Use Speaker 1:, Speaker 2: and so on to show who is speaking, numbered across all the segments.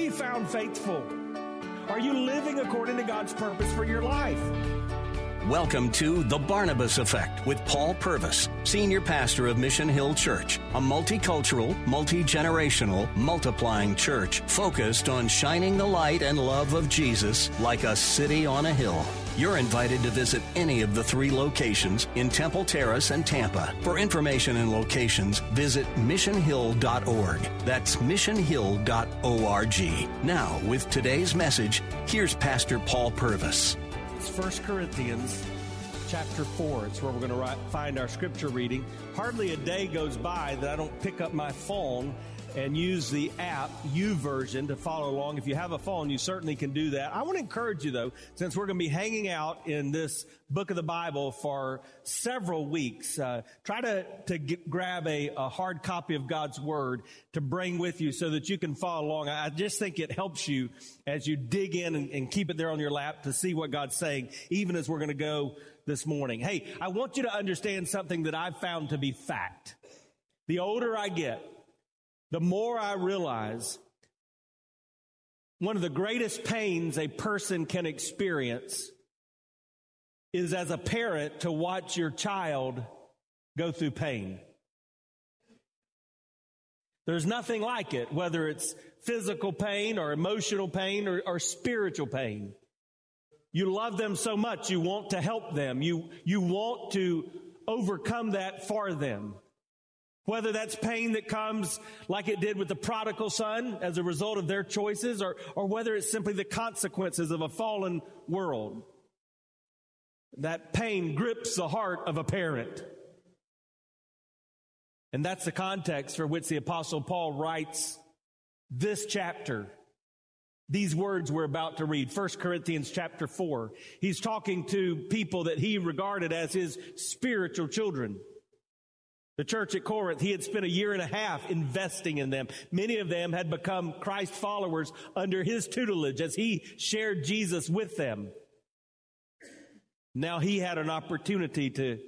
Speaker 1: Be found faithful. Are you living according to God's purpose for your life?
Speaker 2: Welcome to The Barnabas Effect with Paul Purvis, Senior Pastor of Mission Hill Church, a multicultural, multi generational, multiplying church focused on shining the light and love of Jesus like a city on a hill. You're invited to visit any of the three locations in Temple Terrace and Tampa. For information and locations, visit missionhill.org. That's missionhill.org. Now, with today's message, here's Pastor Paul Purvis.
Speaker 1: It's 1 Corinthians chapter 4. It's where we're going to find our scripture reading. Hardly a day goes by that I don't pick up my phone and use the app YouVersion to follow along. If you have a phone, you certainly can do that. I want to encourage you though, since we're going to be hanging out in this book of the Bible for several weeks, uh, try to, to get, grab a, a, hard copy of God's Word to bring with you so that you can follow along. I just think it helps you as you dig in and, and keep it there on your lap to see what God's saying, even as we're going to go this morning. Hey, I want you to understand something that I've found to be fact. The older I get, the more I realize one of the greatest pains a person can experience is as a parent to watch your child go through pain. There's nothing like it, whether it's physical pain or emotional pain or, or, spiritual pain. You love them so much, you want to help them. You, you want to overcome that for them. Whether that's pain that comes like it did with the prodigal son as a result of their choices, or, or whether it's simply the consequences of a fallen world. That pain grips the heart of a parent. And that's the context for which the apostle Paul writes this chapter. These words we're about to read, 1 Corinthians chapter 4. He's talking to people that he regarded as his spiritual children. The church at Corinth, he had spent a year and a half investing in them. Many of them had become Christ followers under his tutelage as he shared Jesus with them. Now he had an opportunity to,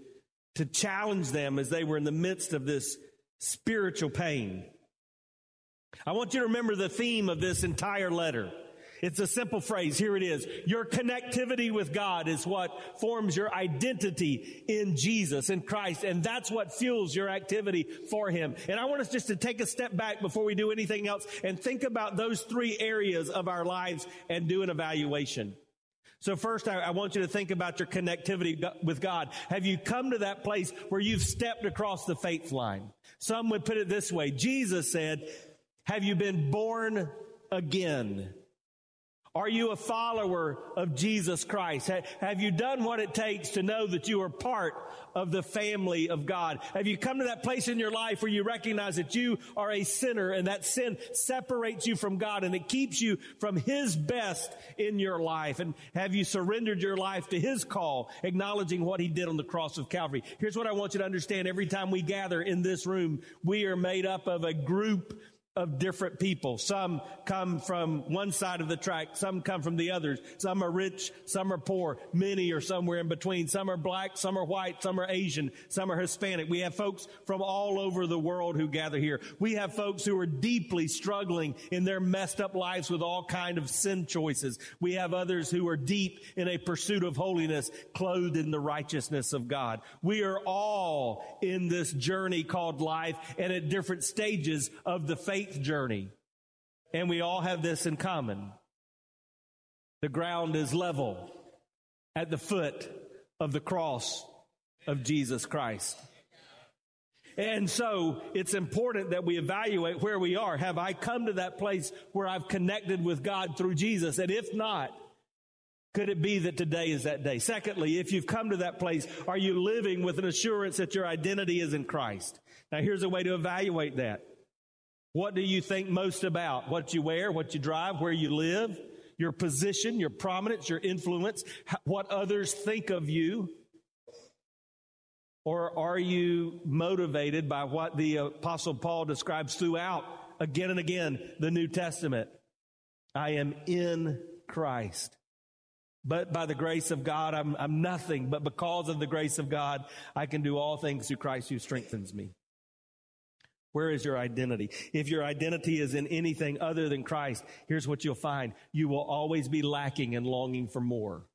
Speaker 1: to challenge them as they were in the midst of this spiritual pain. I want you to remember the theme of this entire letter. It's a simple phrase. Here it is. Your connectivity with God is what forms your identity in Jesus, in Christ. And that's what fuels your activity for Him. And I want us just to take a step back before we do anything else and think about those three areas of our lives and do an evaluation. So first, I, I, want you to think about your connectivity with God. Have you come to that place where you've stepped across the faith line? Some would put it this way. Jesus said, have you been born again? Are you a follower of Jesus Christ? Have you done what it takes to know that you are part of the family of God? Have you come to that place in your life where you recognize that you are a sinner and that sin separates you from God and it keeps you from His best in your life? And have you surrendered your life to His call, acknowledging what He did on the cross of Calvary? Here's what I want you to understand. Every time we gather in this room, we are made up of a group of different people. Some come from one side of the track, some come from the others. Some are rich, some are poor, many are somewhere in between. Some are black, some are white, some are Asian, some are Hispanic. We have folks from all over the world who gather here. We have folks who are deeply struggling in their messed up lives with all kind of sin choices. We have others who are deep in a pursuit of holiness, clothed in the righteousness of God. We are all in this journey called life and at different stages of the faith faith journey. And we all have this in common. The ground is level at the foot of the cross of Jesus Christ. And so it's important that we evaluate where we are. Have I come to that place where I've connected with God through Jesus? And if not, Could it be that today is that day? Secondly, if you've come to that place, are you living with an assurance that your identity is in Christ? Now here's a way to evaluate that. What do you think most about? What you wear, what you drive, where you live, your position, your prominence, your influence, what others think of you? Or are you motivated by what the apostle Paul describes throughout again and again the New Testament? I am in Christ. But by the grace of God, I'm, I'm nothing. But because of the grace of God, I can do all things through Christ who strengthens me. Where is your identity? If your identity is in anything other than Christ, here's what you'll find. You will always be lacking and longing for more.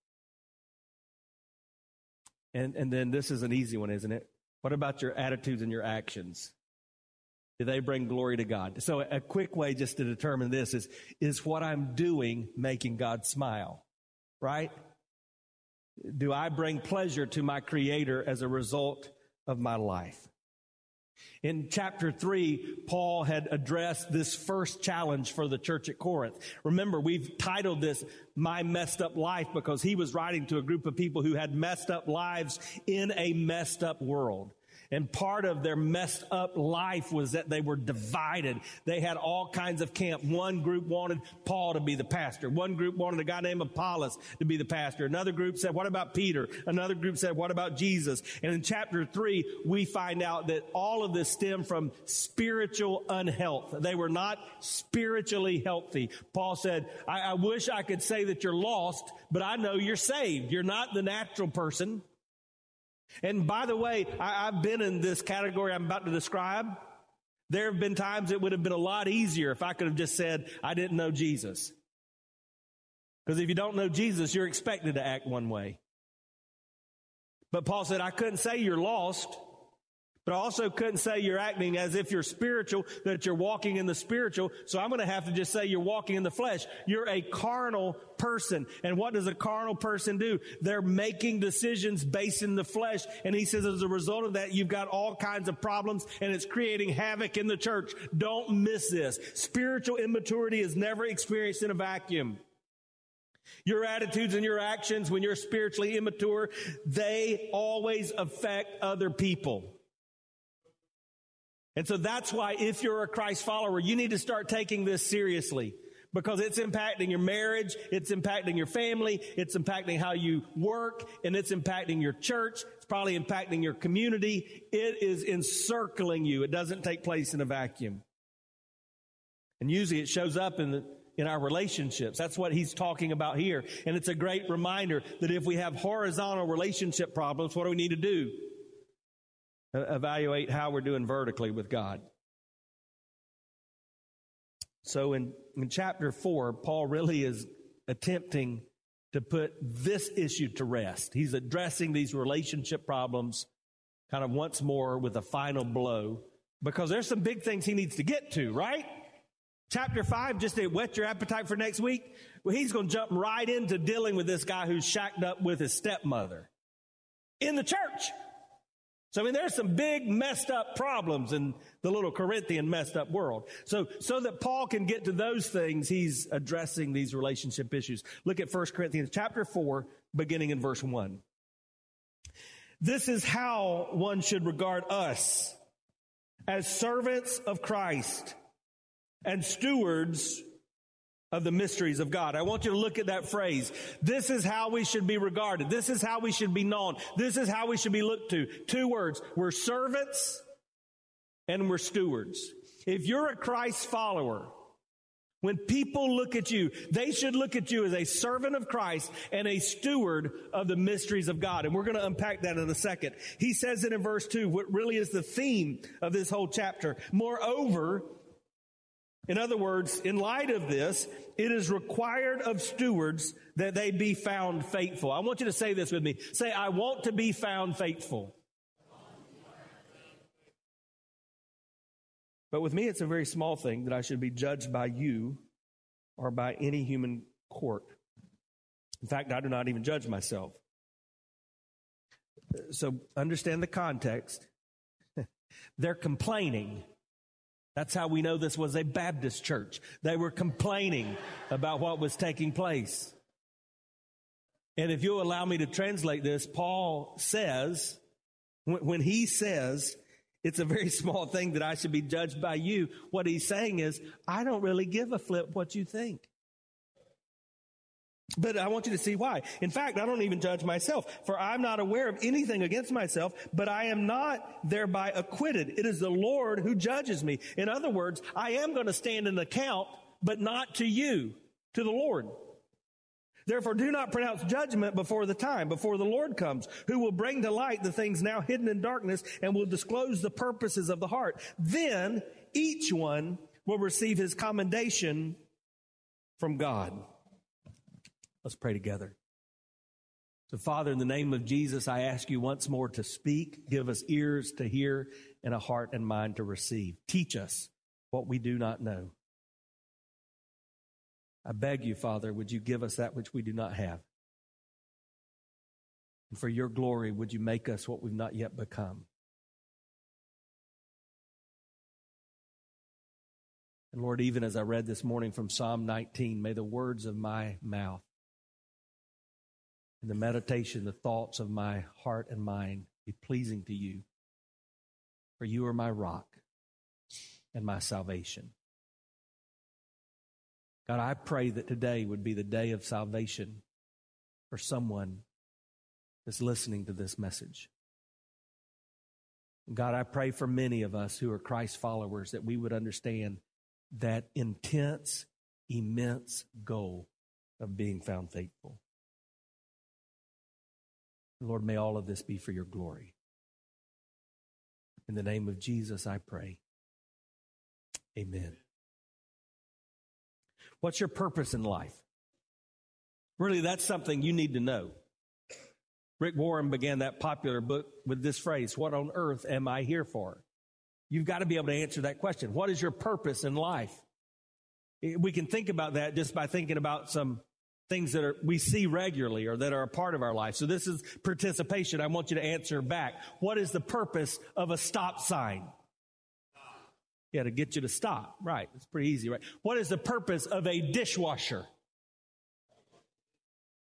Speaker 1: And, and then this is an easy one, isn't it? What about your attitudes and your actions? Do they bring glory to God? So a quick way just to determine this is, is what I'm doing making God smile? Right? Do I bring pleasure to my creator as a result of my life? In chapter 3, Paul had addressed this first challenge for the church at Corinth. Remember, we've titled this My Messed Up Life because he was writing to a group of people who had messed up lives in a messed up world. And part of their messed up life was that they were divided. They had all kinds of camp. One group wanted Paul to be the pastor. One group wanted a guy named Apollos to be the pastor. Another group said, what about Peter? Another group said, what about Jesus? And in chapter three, we find out that all of this stemmed from spiritual unhealth. They were not spiritually healthy. Paul said, I, I wish I could say that you're lost, but I know you're saved. You're not the natural person. And by the way, I, have been in this category I'm about to describe. There have been times it would have been a lot easier if I could have just said, I didn't know Jesus. Because if you don't know Jesus, you're expected to act one way. But Paul said, I couldn't say you're lost. But I also couldn't say you're acting as if you're spiritual, that you're walking in the spiritual. So I'm going to have to just say you're walking in the flesh. You're a carnal person. And what does a carnal person do? They're making decisions based in the flesh. And he says as a result of that, you've got all kinds of problems and it's creating havoc in the church. Don't miss this. Spiritual immaturity is never experienced in a vacuum. Your attitudes and your actions when you're spiritually immature, they always affect other people. And so that's why if you're a Christ follower, you need to start taking this seriously because it's impacting your marriage, it's impacting your family, it's impacting how you work, and it's impacting your church. It's probably impacting your community. It is encircling you. It doesn't take place in a vacuum. And usually it shows up in the, in our relationships. That's what he's talking about here. And it's a great reminder that if we have horizontal relationship problems, what do we need to do? Evaluate how we're doing vertically with God. So in, in chapter four, Paul really is attempting to put this issue to rest. He's addressing these relationship problems kind of once more with a final blow because there's some big things he needs to get to, right? Chapter five, just to whet your appetite for next week, well, he's going to jump right into dealing with this guy who's shacked up with his stepmother in the church. So, I mean, there's some big messed up problems in the little Corinthian messed up world. So, so that Paul can get to those things, he's addressing these relationship issues. Look at 1 Corinthians chapter 4, beginning in verse 1. This is how one should regard us as servants of Christ and stewards of the mysteries of God. I want you to look at that phrase. This is how we should be regarded. This is how we should be known. This is how we should be looked to. Two words. We're servants and we're stewards. If you're a Christ follower, when people look at you, they should look at you as a servant of Christ and a steward of the mysteries of God. And we're going to unpack that in a second. He says it in verse 2, what really is the theme of this whole chapter. Moreover, in other words, in light of this, it is required of stewards that they be found faithful. I want you to say this with me. Say, I want to be found faithful. But with me, it's a very small thing that I should be judged by you or by any human court. In fact, I do not even judge myself. So understand the context. They're complaining that's how we know this was a Baptist church. They were complaining about what was taking place. And if you'll allow me to translate this, Paul says, when he says, it's a very small thing that I should be judged by you, what he's saying is, I don't really give a flip what you think. But I want you to see why. In fact, I don't even judge myself, for I'm not aware of anything against myself, but I am not thereby acquitted. It is the Lord who judges me. In other words, I am going to stand an account, but not to you, to the Lord. Therefore, do not pronounce judgment before the time, before the Lord comes, who will bring to light the things now hidden in darkness and will disclose the purposes of the heart. Then each one will receive his commendation from God. Let's pray together. So, Father, in the name of Jesus, I ask you once more to speak, give us ears to hear, and a heart and mind to receive. Teach us what we do not know. I beg you, Father, would you give us that which we do not have? And for your glory, would you make us what we've not yet become? And Lord, even as I read this morning from Psalm 19, may the words of my mouth and the meditation, the thoughts of my heart and mind be pleasing to you. For you are my rock and my salvation. God, I pray that today would be the day of salvation for someone that's listening to this message. God, I pray for many of us who are Christ followers that we would understand that intense, immense goal of being found faithful. Lord, may all of this be for your glory. In the name of Jesus, I pray. Amen. What's your purpose in life? Really, that's something you need to know. Rick Warren began that popular book with this phrase What on earth am I here for? You've got to be able to answer that question. What is your purpose in life? We can think about that just by thinking about some things that are, we see regularly or that are a part of our life. So this is participation. I want you to answer back. What is the purpose of a stop sign? Yeah, to get you to stop. Right. It's pretty easy, right? What is the purpose of a dishwasher?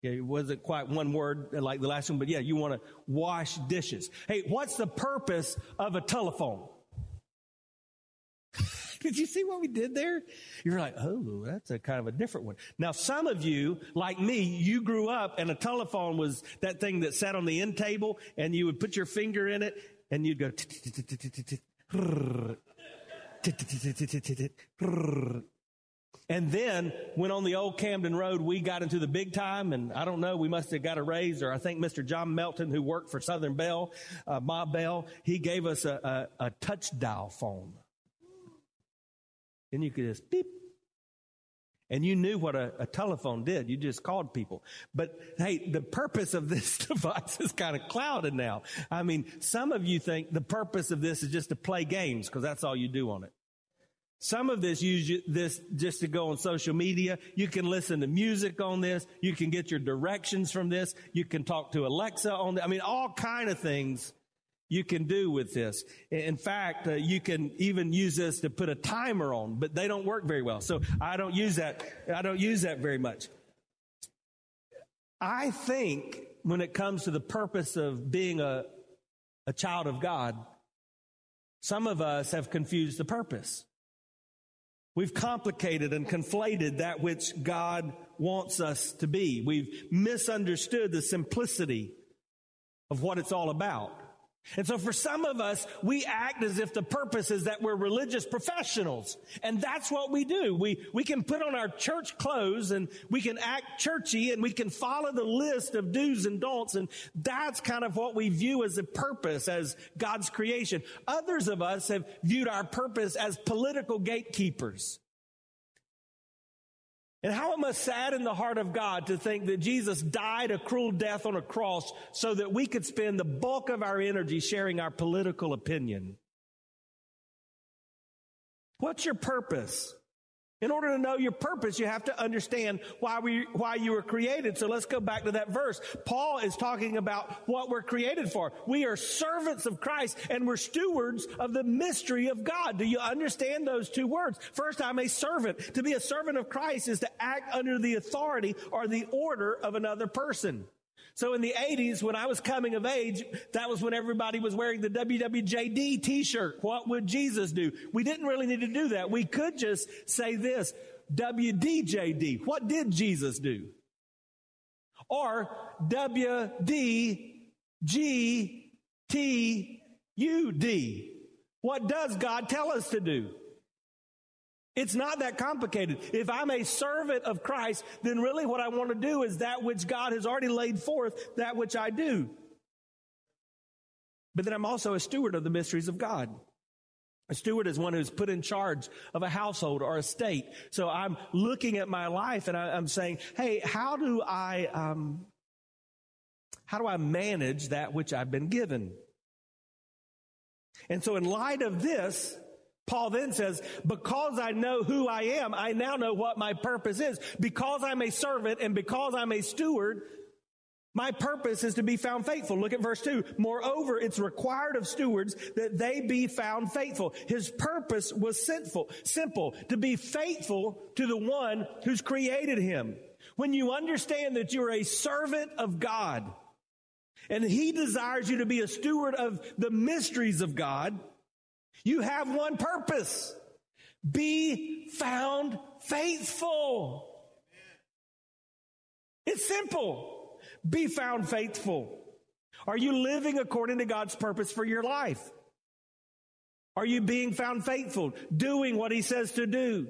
Speaker 1: Yeah, it wasn't quite one word like the last one, but yeah, you want to wash dishes. Hey, what's the purpose of a telephone? Did you see what we did there? You're like, oh, that's a kind of a different one. Now, some of you, like me, you grew up and a telephone was that thing that sat on the end table and you would put your finger in it and you'd go, and then when on the old Camden Road we got into the big time, and I don't know, we must have got a raise, or I think Mr. John Melton, who worked for Southern Bell, uh, Bob Bell, he gave us a, a, a touch dial phone. And you could just beep. And you knew what a, a, telephone did. You just called people. But hey, the purpose of this device is kind of clouded now. I mean, some of you think the purpose of this is just to play games because that's all you do on it. Some of this use this just to go on social media. You can listen to music on this. You can get your directions from this. You can talk to Alexa on this. I mean, all kind of things you can do with this. In fact, uh, you can even use this to put a timer on, but they don't work very well. So I don't use that. I don't use that very much. I think when it comes to the purpose of being a, a child of God, some of us have confused the purpose. We've complicated and conflated that which God wants us to be. We've misunderstood the simplicity of what it's all about. And so for some of us, we act as if the purpose is that we're religious professionals. And that's what we do. We, we can put on our church clothes and we can act churchy and we can follow the list of do's and don'ts. And that's kind of what we view as a purpose, as God's creation. Others of us have viewed our purpose as political gatekeepers. And how it must sadden the heart of God to think that Jesus died a cruel death on a cross so that we could spend the bulk of our energy sharing our political opinion. What's your purpose? In order to know your purpose, you have to understand why we, why you were created. So let's go back to that verse. Paul is talking about what we're created for. We are servants of Christ and we're stewards of the mystery of God. Do you understand those two words? First, I'm a servant. To be a servant of Christ is to act under the authority or the order of another person. So in the 80s, when I was coming of age, that was when everybody was wearing the WWJD t-shirt. What would Jesus do? We didn't really need to do that. We could just say this, WDJD. What did Jesus do? Or WDGTUD. What does God tell us to do? It's not that complicated. If I'm a servant of Christ, then really what I want to do is that which God has already laid forth, that which I do. But then I'm also a steward of the mysteries of God. A steward is one who's put in charge of a household or a state. So I'm looking at my life and I, am saying, hey, how do I, um, how do I manage that which I've been given? And so in light of this, Paul then says, because I know who I am, I now know what my purpose is. Because I'm a servant and because I'm a steward, my purpose is to be found faithful. Look at verse 2. Moreover, it's required of stewards that they be found faithful. His purpose was sinful, simple, to be faithful to the one who's created him. When you understand that you're a servant of God and he desires you to be a steward of the mysteries of God, you have one purpose. Be found faithful. It's simple. Be found faithful. Are you living according to God's purpose for your life? Are you being found faithful? Doing what He says to do?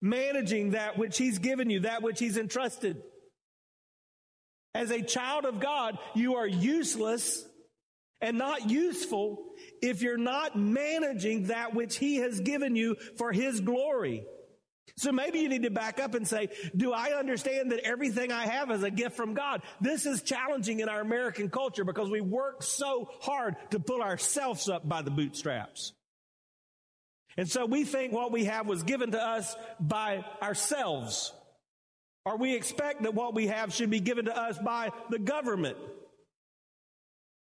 Speaker 1: Managing that which He's given you, that which He's entrusted? As a child of God, you are useless and not useful if you're not managing that which He has given you for His glory. So maybe you need to back up and say, do I understand that everything I have is a gift from God? This is challenging in our American culture because we work so hard to pull ourselves up by the bootstraps. And so we think what we have was given to us by ourselves. Or we expect that what we have should be given to us by the government.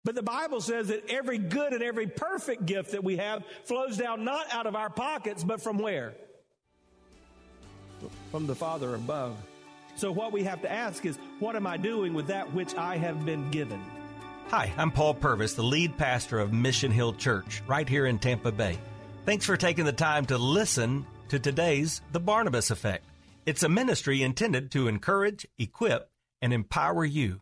Speaker 1: But the Bible says that every good and every perfect gift that we have flows down not out of our pockets, but from where? From the Father above. So what we have to ask is, what am I doing with that which I have been given?
Speaker 3: Hi, I'm Paul Purvis, the lead pastor of Mission Hill Church, right here in Tampa Bay. Thanks for taking the time to listen to today's The Barnabas Effect. It's a ministry intended to encourage, equip, and empower you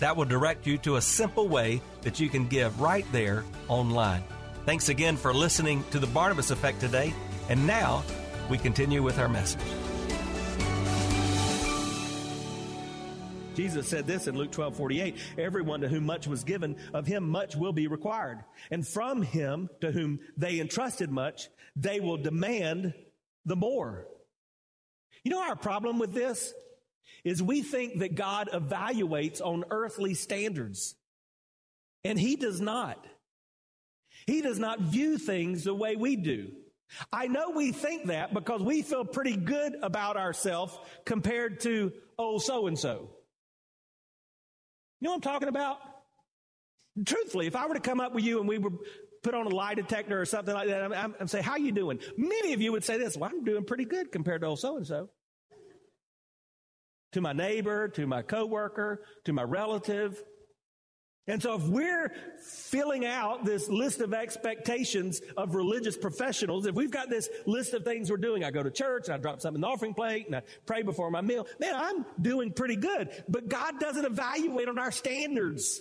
Speaker 3: That will direct you to a simple way that you can give right there online. Thanks again for listening to the Barnabas Effect today. And now we continue with our message.
Speaker 1: Jesus said this in Luke 12 48 Everyone to whom much was given, of him much will be required. And from him to whom they entrusted much, they will demand the more. You know our problem with this? Is we think that God evaluates on earthly standards. And He does not. He does not view things the way we do. I know we think that because we feel pretty good about ourselves compared to old so and so. You know what I'm talking about? Truthfully, if I were to come up with you and we were put on a lie detector or something like that, I'm, I'm say, "How you doing?" Many of you would say this: "Well, I'm doing pretty good compared to old so and so." To my neighbor, to my coworker, to my relative. And so if we're filling out this list of expectations of religious professionals, if we've got this list of things we're doing, I go to church, and I drop something in the offering plate, and I pray before my meal, man, I'm doing pretty good. But God doesn't evaluate on our standards.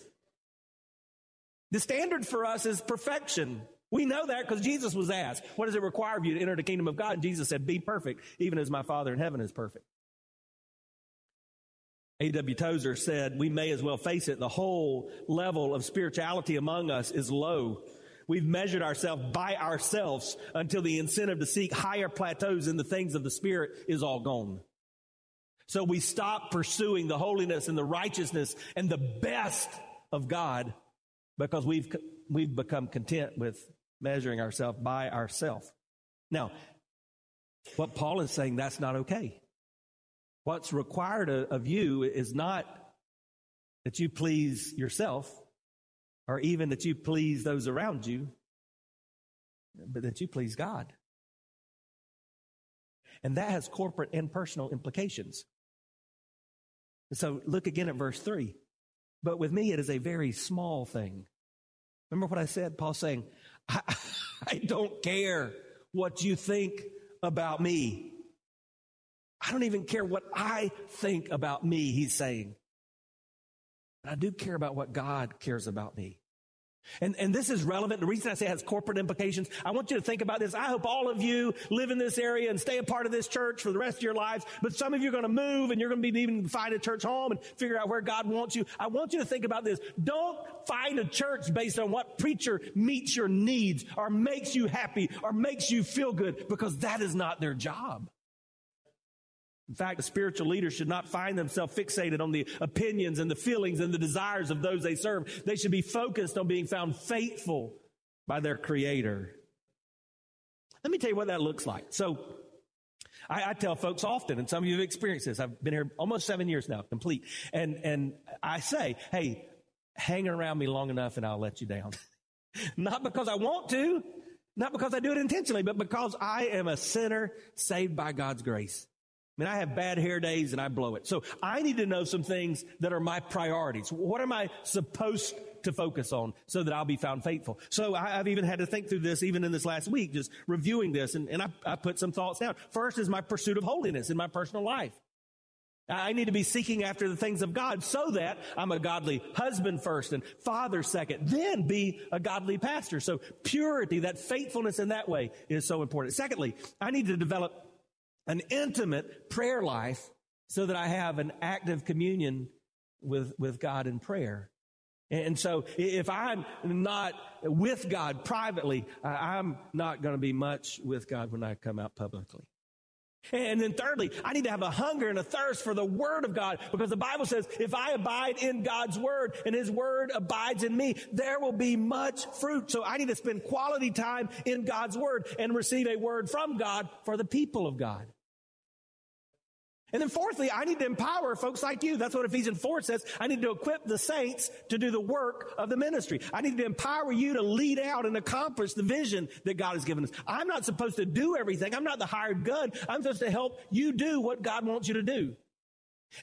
Speaker 1: The standard for us is perfection. We know that because Jesus was asked, what does it require of you to enter the kingdom of God? And Jesus said, be perfect, even as my Father in heaven is perfect. A.W. Tozer said, We may as well face it. The whole level of spirituality among us is low. We've measured ourselves by ourselves until the incentive to seek higher plateaus in the things of the Spirit is all gone. So we stop pursuing the holiness and the righteousness and the best of God because we've, we've become content with measuring ourselves by ourselves. Now, what Paul is saying, that's not okay. What's required of you is not that you please yourself or even that you please those around you, but that you please God. And that has corporate and personal implications. So look again at verse 3. But with me, it is a very small thing. Remember what I said? Paul saying, I, I don't care what you think about me. I don't even care what I think about me, he's saying. But I do care about what God cares about me. And, and this is relevant. The reason I say it has corporate implications, I want you to think about this. I hope all of you live in this area and stay a part of this church for the rest of your lives. But some of you are going to move and you're going to be to find a church home and figure out where God wants you. I want you to think about this. Don't find a church based on what preacher meets your needs or makes you happy or makes you feel good because that is not their job. In fact, a spiritual leader should not find themselves fixated on the opinions and the feelings and the desires of those they serve. They should be focused on being found faithful by their creator. Let me tell you what that looks like. So, I, I, tell folks often, and some of you have experienced this. I've been here almost seven years now, complete. And, and I say, hey, hang around me long enough and I'll let you down. not because I want to, not because I do it intentionally, but because I am a sinner saved by God's grace. I mean, I have bad hair days and I blow it. So I need to know some things that are my priorities. What am I supposed to focus on so that I'll be found faithful? So I, have even had to think through this even in this last week, just reviewing this and, and I, I put some thoughts down. First is my pursuit of holiness in my personal life. I need to be seeking after the things of God so that I'm a godly husband first and father second, then be a godly pastor. So purity, that faithfulness in that way is so important. Secondly, I need to develop an intimate prayer life so that I have an active communion with, with God in prayer. And so if I'm not with God privately, I'm not going to be much with God when I come out publicly. And then thirdly, I need to have a hunger and a thirst for the Word of God because the Bible says, if I abide in God's Word and His Word abides in me, there will be much fruit. So I need to spend quality time in God's Word and receive a word from God for the people of God. And then fourthly, I need to empower folks like you. That's what Ephesians 4 says. I need to equip the saints to do the work of the ministry. I need to empower you to lead out and accomplish the vision that God has given us. I'm not supposed to do everything. I'm not the hired gun. I'm supposed to help you do what God wants you to do.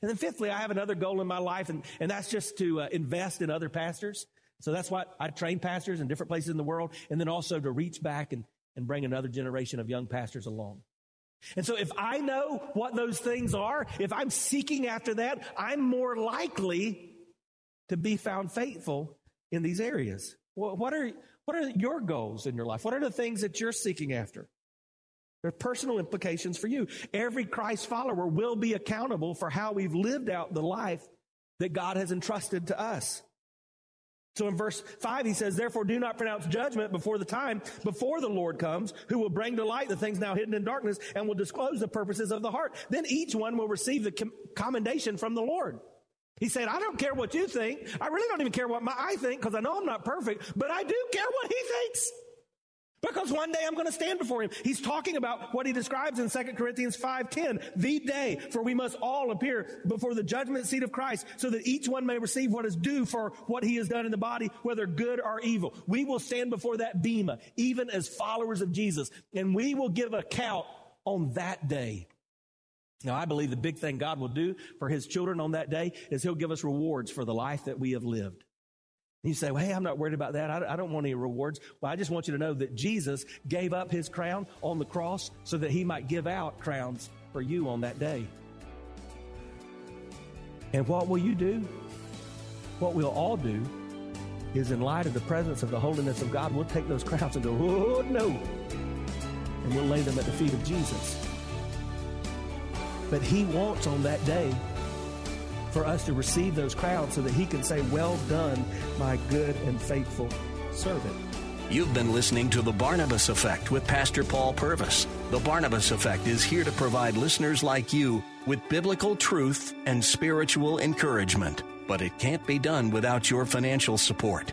Speaker 1: And then fifthly, I have another goal in my life, and, and that's just to uh, invest in other pastors. So that's why I train pastors in different places in the world, and then also to reach back and, and bring another generation of young pastors along. And so if I know what those things are, if I'm seeking after that, I'm more likely to be found faithful in these areas. What are, what are your goals in your life? What are the things that you're seeking after? There are personal implications for you. Every Christ follower will be accountable for how we've lived out the life that God has entrusted to us. So in verse 5, he says, Therefore do not pronounce judgment before the time, before the Lord comes, who will bring to light the things now hidden in darkness and will disclose the purposes of the heart. Then each one will receive the commendation from the Lord. He said, I don't care what you think. I really don't even care what my, I think because I know I'm not perfect, but I do care what he thinks. Because one day I'm going to stand before him. He's talking about what he describes in 2 Corinthians 5:10, the day for we must all appear before the judgment seat of Christ so that each one may receive what is due for what he has done in the body, whether good or evil. We will stand before that bema, even as followers of Jesus, and we will give account on that day. Now, I believe the big thing God will do for his children on that day is he'll give us rewards for the life that we have lived. You say, well, hey, I'm not worried about that. I don't want any rewards. Well, I just want you to know that Jesus gave up his crown on the cross so that he might give out crowns for you on that day. And what will you do? What we'll all do is, in light of the presence of the holiness of God, we'll take those crowns and go, oh, no. And we'll lay them at the feet of Jesus. But he wants on that day for us to receive those crowns so that he can say, Well done, my good and faithful servant.
Speaker 2: You've been listening to The Barnabas Effect with Pastor Paul Purvis. The Barnabas Effect is here to provide listeners like you with biblical truth and spiritual encouragement. But it can't be done without your financial support.